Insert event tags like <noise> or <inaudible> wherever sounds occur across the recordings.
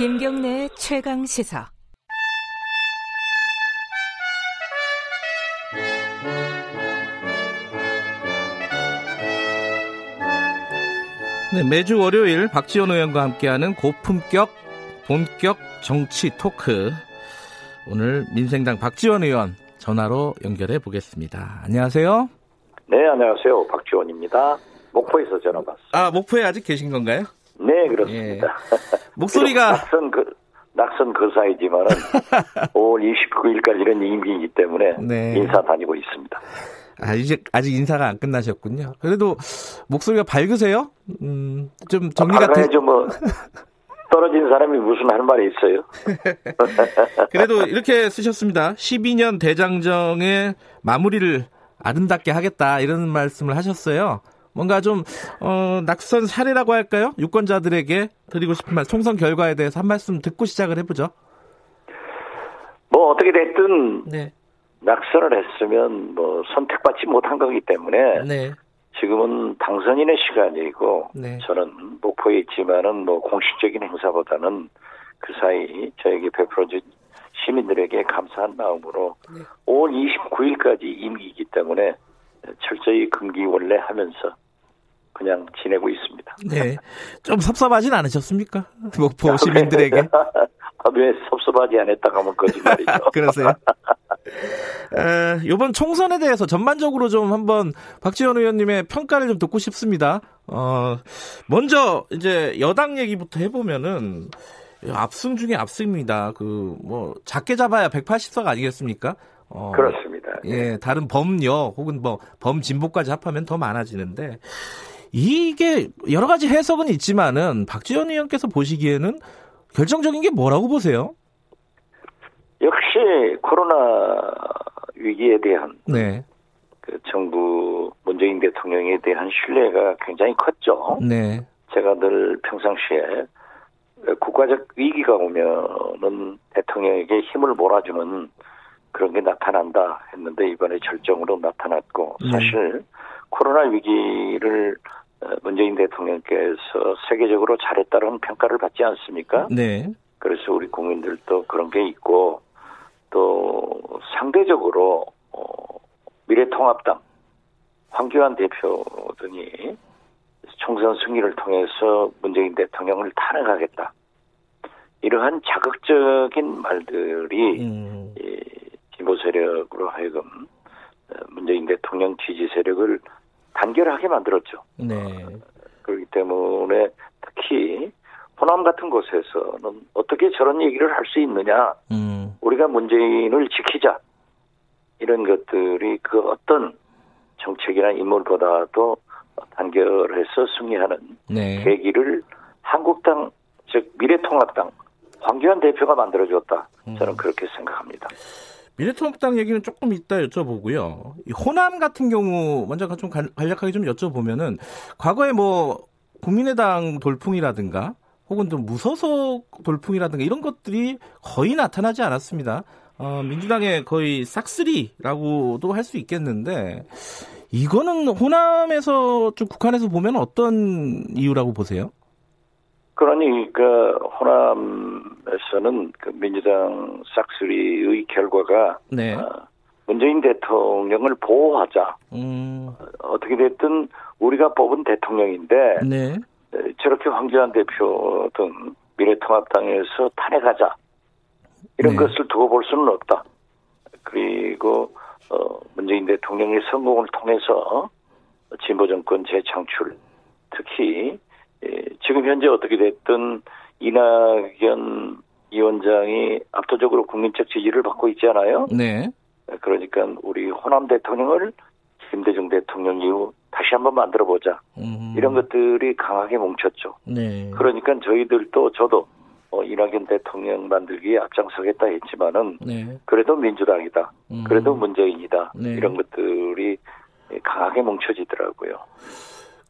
김경래 최강 시사. 네, 매주 월요일 박지원 의원과 함께하는 고품격 본격 정치 토크. 오늘 민생당 박지원 의원 전화로 연결해 보겠습니다. 안녕하세요. 네, 안녕하세요. 박지원입니다. 목포에서 전화 받습니다. 아, 목포에 아직 계신 건가요? 네, 그렇습니다. 예. 목소리가 <laughs> 낙선 그 낙선 거사이지만은 5월 <laughs> 29일까지는 임기이기 때문에 네. 인사 다니고 있습니다. 아, 이제 아직 인사가 안 끝나셨군요. 그래도 목소리가 밝으세요? 음, 좀 정리가 돼. 밝아야죠, 뭐 떨어진 사람이 무슨 할 말이 있어요? <laughs> 그래도 이렇게 쓰셨습니다. 12년 대장정의 마무리를 아름답게 하겠다 이런 말씀을 하셨어요. 뭔가 좀 어, 낙선 사례라고 할까요? 유권자들에게 드리고 싶은 말, 총선 결과에 대해서 한 말씀 듣고 시작을 해보죠. 뭐 어떻게 됐든 네, 낙선을 했으면 뭐 선택받지 못한 거기 때문에 네, 지금은 당선인의 시간이고 네. 저는 목포에 있지만은 뭐 공식적인 행사보다는 그 사이 저에게 베풀어준 시민들에게 감사한 마음으로 네. 5월 29일까지 임기이기 때문에 철저히 금기원래 하면서 그냥 지내고 있습니다. 네. 좀 섭섭하진 않으셨습니까? <laughs> 목포 시민들에게. 아, 왜 섭섭하지 않았다고 하면 거짓말이죠. <laughs> 그러세요? 에, 이번 총선에 대해서 전반적으로 좀 한번 박지원 의원님의 평가를 좀 듣고 싶습니다. 어, 먼저 이제 여당 얘기부터 해보면은 압승 중에 압승입니다. 그 뭐 작게 잡아야 180석 아니겠습니까? 어, 그렇습니다. 예, 다른 범여 혹은 뭐 범진보까지 합하면 더 많아지는데 이게 여러 가지 해석은 있지만은 박지원 의원께서 보시기에는 결정적인 게 뭐라고 보세요? 역시 코로나 위기에 대한 네, 그 정부 문재인 대통령에 대한 신뢰가 굉장히 컸죠. 네, 제가 늘 평상시에 국가적 위기가 오면은 대통령에게 힘을 몰아주는 그런 게 나타난다 했는데 이번에 절정으로 나타났고 네. 사실 코로나 위기를 어, 문재인 대통령께서 세계적으로 잘했다는 평가를 받지 않습니까? 네, 그래서 우리 국민들도 그런 게 있고 또 상대적으로 어, 미래통합당 황교안 대표 등이 총선 승리를 통해서 문재인 대통령을 탄핵하겠다. 이러한 자극적인 말들이 음, 이 진보 세력으로 하여금 어, 문재인 대통령 지지 세력을 단결하게 만들었죠. 네, 그렇기 때문에 특히 호남 같은 곳에서는 어떻게 저런 얘기를 할 수 있느냐. 음, 우리가 문재인을 지키자. 이런 것들이 그 어떤 정책이나 인물보다도 단결해서 승리하는 네, 계기를 한국당, 즉 미래통합당 황교안 대표가 만들어줬다. 저는 음. 그렇게 생각합니다. 미래통합당 얘기는 조금 이따 여쭤보고요. 이 호남 같은 경우 먼저 좀 간- 간략하게 좀 여쭤보면은 과거에 뭐 국민의당 돌풍이라든가 혹은 또 무소속 돌풍이라든가 이런 것들이 거의 나타나지 않았습니다. 어, 민주당의 거의 싹쓸이라고도 할 수 있겠는데 이거는 호남에서 좀 국한에서 보면 어떤 이유라고 보세요? 그러니 그 호남에서는 그 민주당 싹쓸이의 결과가 네. 어, 문재인 대통령을 보호하자. 음, 어떻게 됐든 우리가 뽑은 대통령인데 네. 에, 저렇게 황교안 대표 등 미래통합당에서 탄핵하자 이런 네. 것을 두고 볼 수는 없다. 그리고 어, 문재인 대통령의 성공을 통해서 진보 정권 재창출, 특히 에, 지금 현재 어떻게 됐든 이낙연 위원장이 압도적으로 국민적 지지를 받고 있잖아요. 네. 그러니까 우리 호남 대통령을 김대중 대통령 이후 다시 한번 만들어 보자. 음, 이런 것들이 강하게 뭉쳤죠. 네. 그러니까 저희들도 저도 어, 이낙연 대통령 만들기에 앞장서겠다 했지만은 네. 그래도 민주당이다. 음. 그래도 문재인이다. 네. 이런 것들이 강하게 뭉쳐지더라고요.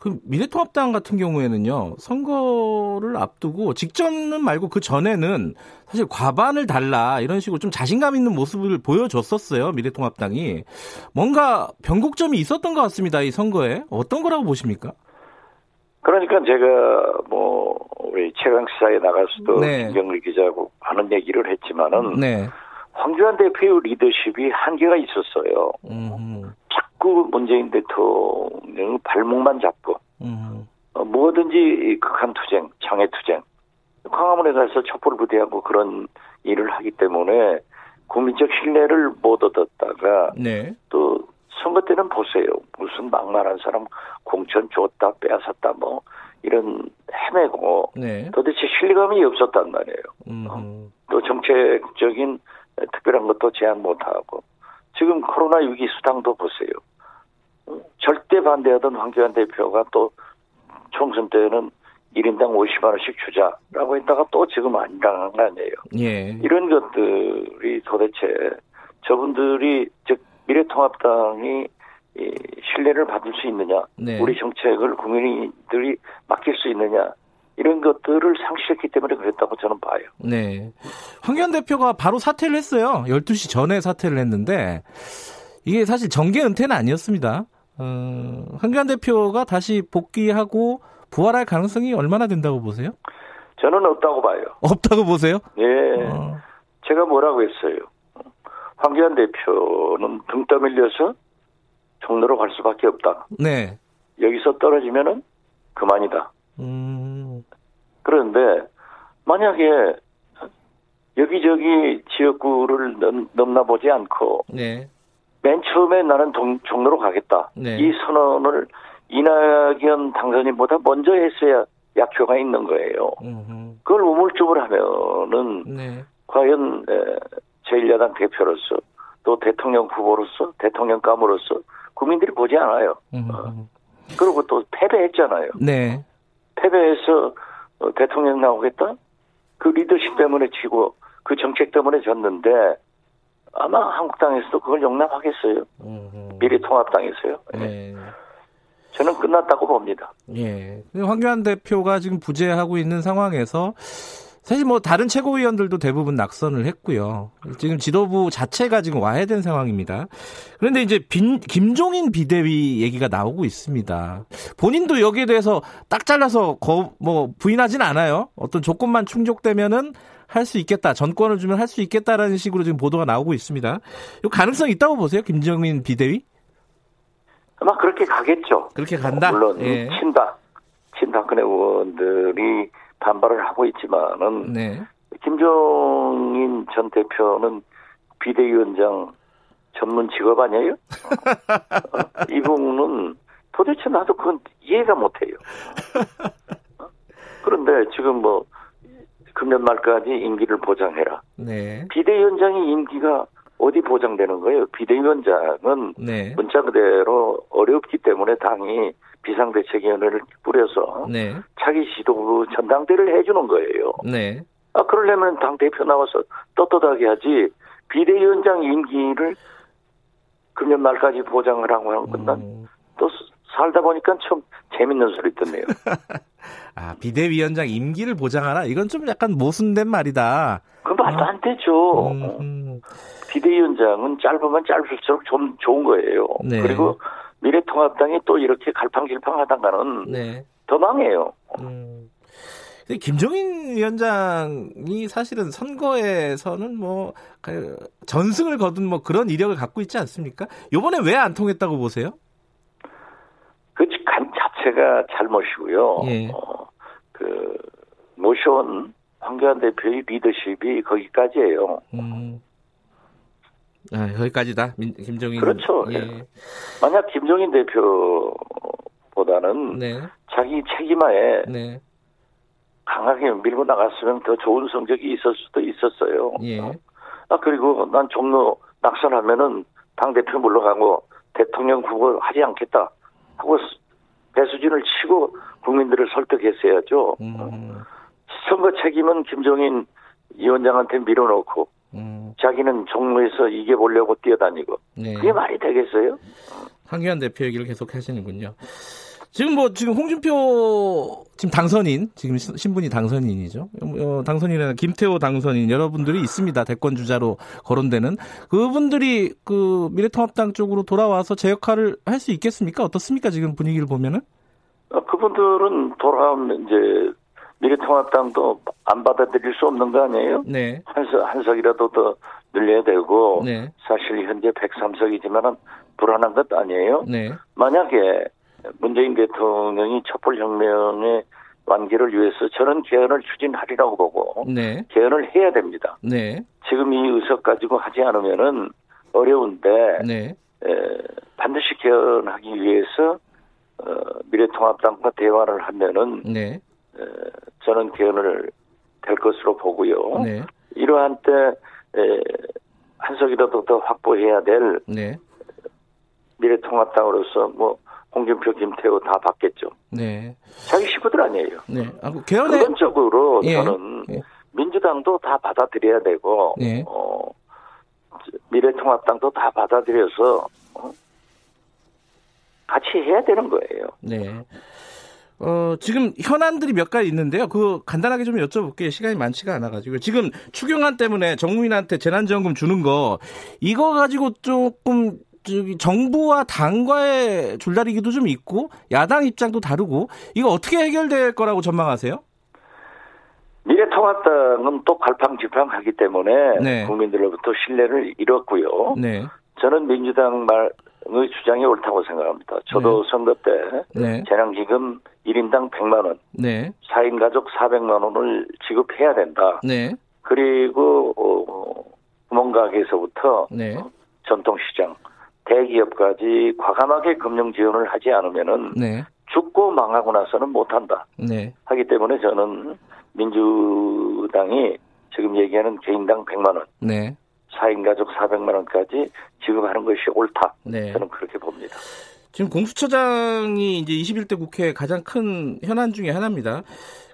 그 미래통합당 같은 경우에는요 선거를 앞두고 직전은 말고 그 전에는 사실 과반을 달라 이런 식으로 좀 자신감 있는 모습을 보여줬었어요 미래통합당이 뭔가 변곡점이 있었던 것 같습니다 이 선거에 어떤 거라고 보십니까? 그러니까 제가 뭐 우리 최강 시사에 나가서도 네. 김경일 기자하고 하는 얘기를 했지만은 네. 황교안 대표의 리더십이 한계가 있었어요. 음, 자꾸 문재인 대통령 발목만 잡고 음, 어, 뭐든지 극한 투쟁, 장애 투쟁, 광화문에 가서 촛불 부대하고 그런 일을 하기 때문에 국민적 신뢰를 못 얻었다가 네. 또 선거 때는 보세요. 무슨 막말한 사람 공천 줬다 빼앗았다 뭐 이런 헤매고 네. 도대체 신뢰감이 없었단 말이에요. 음, 또 정책적인 특별한 것도 제안 못하고 지금 코로나 위기 수당도 보세요. 어, 절대 반대하던 황교안 대표가 또 총선 때는 1인당 50만 원씩 주자라고 했다가 또 지금 안 당한 거 아니에요. 예. 이런 것들이 도대체 저분들이 즉 미래통합당이 이 신뢰를 받을 수 있느냐, 네. 우리 정책을 국민들이 맡길 수 있느냐 이런 것들을 상실했기 때문에 그랬다고 저는 봐요. 네. 황교안 대표가 바로 사퇴를 했어요. 12시 전에 사퇴를 했는데 이게 사실 정계 은퇴는 아니었습니다. 어, 황교안 대표가 다시 복귀하고 부활할 가능성이 얼마나 된다고 보세요? 저는 없다고 봐요. 없다고 보세요? 예, 어, 제가 뭐라고 했어요. 황교안 대표는 등 떠밀려서 종로로 갈 수밖에 없다. 네. 여기서 떨어지면은 그만이다. 음, 그런데 만약에 여기저기 지역구를 넘, 넘나보지 않고 네. 맨 처음에 나는 동, 종로로 가겠다. 네. 이 선언을 이낙연 당선인보다 먼저 했어야 약효가 있는 거예요. 음, 그걸 우물쭈물 하면은 네. 과연 에, 제1야당 대표로서 또 대통령 후보로서 대통령감으로서 국민들이 보지 않아요. 음, 그리고 또 패배했잖아요. 네. 패배해서 어, 대통령 나오겠다? 그 리더십 때문에 지고 그 정책 때문에 졌는데 아마 한국당에서도 그걸 용납하겠어요. 음, 미래통합당에서요. 네. 저는 끝났다고 봅니다. 예. 황교안 대표가 지금 부재하고 있는 상황에서 사실 뭐 다른 최고위원들도 대부분 낙선을 했고요. 지금 지도부 자체가 지금 와해된 상황입니다. 그런데 이제 빈, 김종인 비대위 얘기가 나오고 있습니다. 본인도 여기에 대해서 딱 잘라서 거, 뭐 부인하진 않아요. 어떤 조건만 충족되면은 할 수 있겠다. 전권을 주면 할 수 있겠다라는 식으로 지금 보도가 나오고 있습니다. 이 가능성 있다고 보세요? 김종인 비대위? 아마 그렇게 가겠죠. 그렇게 간다. 물론 예. 친다. 친박근혜 의원들이 반발을 하고 있지만은 네. 김종인 전 대표는 비대위원장 전문 직업 아니에요? <laughs> 어, 이분은 도대체 나도 그건 이해가 못해요. <laughs> 어? 그런데 지금 뭐 금년 말까지 임기를 보장해라. 네. 비대위원장의 임기가 어디 보장되는 거예요? 비대위원장은 네. 문자 그대로 어렵기 때문에 당이 비상대책위원회를 꾸려서 네. 차기 지도부 전당대를 해주는 거예요. 네. 아, 그러려면 당 대표 나와서 떳떳하게 하지 비대위원장 임기를 금년 말까지 보장을 하고 하는 건난 음. 또 살다 보니까 참 재밌는 소리 듣네요. <laughs> 아, 비대위원장 임기를 보장하라? 이건 좀 약간 모순된 말이다. 그 말도 안 되죠. 음, 비대위원장은 짧으면 짧을수록 좀 좋은 거예요. 네. 그리고 미래통합당이 또 이렇게 갈팡질팡 하다가는 네. 더 망해요. 음. 근데 김종인 위원장이 사실은 선거에서는 뭐, 그 전승을 거둔 뭐 그런 이력을 갖고 있지 않습니까? 요번에 왜 안 통했다고 보세요? 자체가 잘못이고요. 예. 어, 그 모셔온 황교안 대표의 리더십이 거기까지예요. 음. 아, 여기까지다. 민- 김종인. 그렇죠. 예. 만약 김종인 대표보다는 네. 자기 책임하에 네. 강하게 밀고 나갔으면 더 좋은 성적이 있을 수도 있었어요. 예. 아 그리고 난 종로 낙선하면은 당 대표 물러가고 대통령 후보 하지 않겠다 하고 배수진을 치고 국민들을 설득했어야죠. 음. 선거 책임은 김종인 위원장한테 밀어놓고 음. 자기는 종로에서 이겨보려고 뛰어다니고 네. 그게 말이 되겠어요? 황교안 대표 얘기를 계속 하시는군요. 지금 뭐 지금 홍준표 지금 당선인 지금 신- 신분이 당선인이죠. 어, 당선인은 김태호 당선인 여러분들이 있습니다. 대권 주자로 거론되는 그분들이 그 미래통합당 쪽으로 돌아와서 제 역할을 할 수 있겠습니까? 어떻습니까? 지금 분위기를 보면은 어, 그분들은 돌아오면 이제 미래통합당도 안 받아들일 수 없는 거 아니에요? 네. 한석, 한석이라도 더 늘려야 되고 네. 사실 현재 103석이지만은 불안한 것 아니에요? 네. 만약에 문재인 대통령이 촛불혁명의 완기를 위해서 저는 개헌을 추진하리라고 보고 네. 개헌을 해야 됩니다. 네. 지금 이 의석 가지고 하지 않으면은 어려운데 네. 에, 반드시 개헌하기 위해서 어, 미래통합당과 대화를 하면은 네. 에, 저는 개헌을 될 것으로 보고요. 네. 이러한 때 에, 한석이라도 더 확보해야 될 네. 미래통합당으로서 뭐 홍준표, 김태호 다 받겠죠. 네. 자기 식구들 아니에요. 네. 아, 그 개헌에 근본적으로 예. 저는 예. 민주당도 다 받아들여야 되고 예. 어, 미래통합당도 다 받아들여서 어, 같이 해야 되는 거예요. 네. 어, 지금 현안들이 몇 가지 있는데요. 그 간단하게 좀 여쭤볼게요. 시간이 많지가 않아가지고. 지금 추경안 때문에 정부인한테 재난지원금 주는 거, 이거 가지고 조금, 정부와 당과의 줄다리기도 좀 있고, 야당 입장도 다르고, 이거 어떻게 해결될 거라고 전망하세요? 미래통합당은 또 갈팡질팡하기 때문에 네. 국민들로부터 신뢰를 잃었고요. 네. 저는 민주당 말의 주장이 옳다고 생각합니다. 저도 선거 때 네. 재난기금 1인당 100만 원, 네. 4인 가족 400만 원을 지급해야 된다. 네. 그리고 어, 구멍가게에서부터 네. 전통시장, 대기업까지 과감하게 금융 지원을 하지 않으면은 네. 죽고 망하고 나서는 못한다. 네. 하기 때문에 저는 민주당이 지금 얘기하는 개인당 100만 원, 네. 4인 가족 400만 원까지 지급하는 것이 옳다. 네. 저는 그렇게 봅니다. 지금 공수처장이 이제 21대 국회 가장 큰 현안 중에 하나입니다.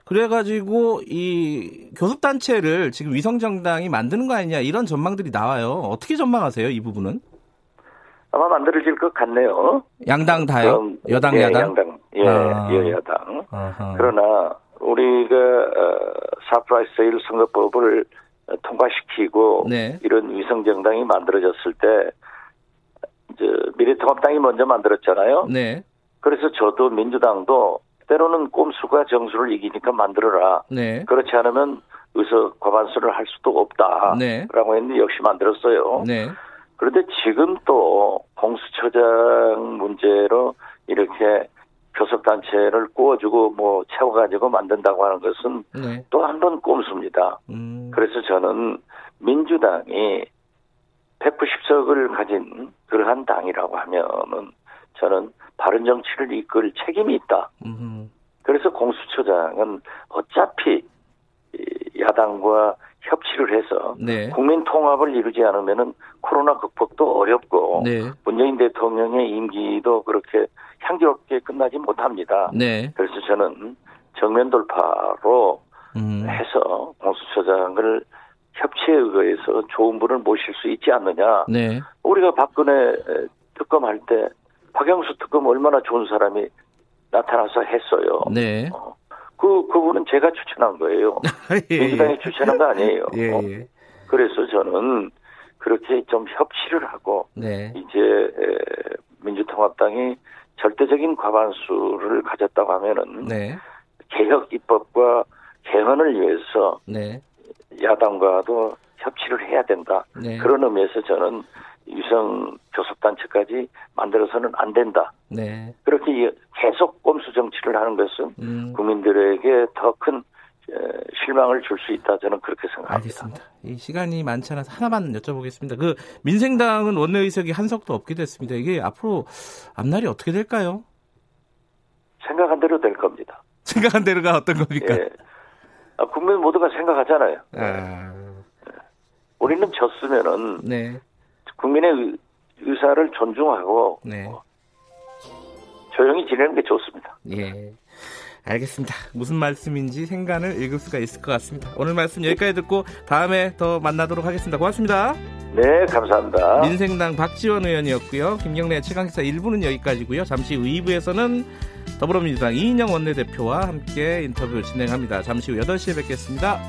그래가지고 이 교섭단체를 지금 위성정당이 만드는 거 아니냐 이런 전망들이 나와요. 어떻게 전망하세요 이 부분은? 아마 만들어질 것 같네요. 양당 다요? 그럼, 여당 예, 야당? 양당, 예, 아. 여야당. 아하. 그러나 우리가 어, 사 플러스 일 선거법을 어, 통과시키고 네. 이런 위성 정당이 만들어졌을 때 이제 미래통합당이 먼저 만들었잖아요. 네. 그래서 저도 민주당도 때로는 꼼수가 정수를 이기니까 만들어라. 네. 그렇지 않으면 의석 과반수를 할 수도 없다 라고 네. 했는데 역시 만들었어요. 네. 그런데 지금 또 공수처장 문제로 이렇게 교섭단체를 꾸어주고 뭐 채워가지고 만든다고 하는 것은 네. 또한 번 꼼수입니다. 음. 그래서 저는 민주당이 190석을 가진 그러한 당이라고 하면은 저는 바른 정치를 이끌 책임이 있다. 음. 그래서 공수처장은 어차피 이 야당과 협치를 해서 네. 국민 통합을 이루지 않으면은 코로나 극복도 어렵고 네. 문재인 대통령의 임기도 그렇게 향기롭게 끝나지 못합니다. 네. 그래서 저는 정면 돌파로 음. 해서 공수처장을 협치에 의해서 좋은 분을 모실 수 있지 않느냐. 네. 우리가 박근혜 특검할 때 박영수 특검 얼마나 좋은 사람이 나타나서 했어요. 네. 어, 그 그분은 제가 추천한 거예요. <laughs> 예, 민주당이 추천한 거 아니에요. 예, 어, 예. 그래서 저는 그렇게 좀 협치를 하고 네. 이제 에, 민주통합당이 절대적인 과반수를 가졌다고 하면은 네. 개혁 입법과 개헌을 위해서 네. 야당과도 협치를 해야 된다. 네. 그런 의미에서 저는 유성 교섭단체까지 만들어서는 안 된다. 네. 그렇게 이- 계속 꼼수 정치를 하는 것은 음. 국민들에게 더큰 실망을 줄 수 있다. 저는 그렇게 생각합니다. 알겠습니다. 이 시간이 많지 않아서 하나만 여쭤보겠습니다. 그 민생당은 원내 의석이 한 석도 없게 됐습니다. 이게 앞으로 앞날이 어떻게 될까요? 생각한 대로 될 겁니다. <laughs> 생각한 대로가 어떤 겁니까? 예. 아, 국민 모두가 생각하잖아요. 아, 우리는 졌으면은 네, 국민의 의- 의사를 존중하고 네, 조용히 지내는 게 좋습니다. 예. 알겠습니다. 무슨 말씀인지 생간을 읽을 수가 있을 것 같습니다. 오늘 말씀 여기까지 듣고 다음에 더 만나도록 하겠습니다. 고맙습니다. 네, 감사합니다. 민생당 박지원 의원이었고요. 김경래 최강기사 1부는 여기까지고요. 잠시 후 2부에서는 더불어민주당 이인영 원내대표와 함께 인터뷰 진행합니다. 잠시 후 8시에 뵙겠습니다.